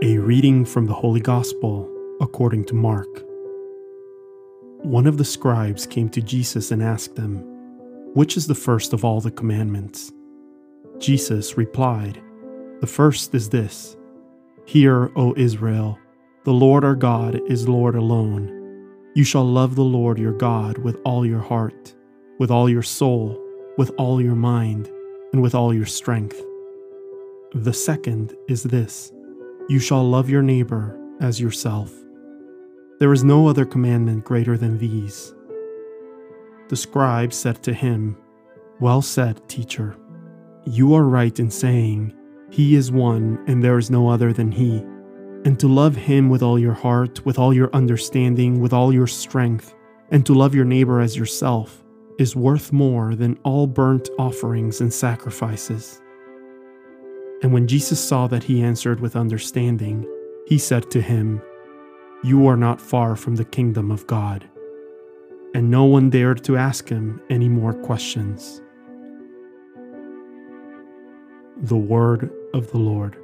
A reading from the Holy Gospel according to Mark. One of the scribes came to Jesus and asked him, Which is the first of all the commandments? Jesus replied, The first is this Hear, O Israel, the Lord our God is Lord alone. You shall love the Lord your God with all your heart, with all your soul, with all your mind, and with all your strength. The second is this You shall love your neighbor as yourself. There is no other commandment greater than these. The scribe said to him, Well said, teacher. You are right in saying, He is one, and there is no other than He. And to love Him with all your heart, with all your understanding, with all your strength, and to love your neighbor as yourself is worth more than all burnt offerings and sacrifices. And when Jesus saw that he answered with understanding, he said to him, You are not far from the kingdom of God. And no one dared to ask him any more questions. The Word of the Lord.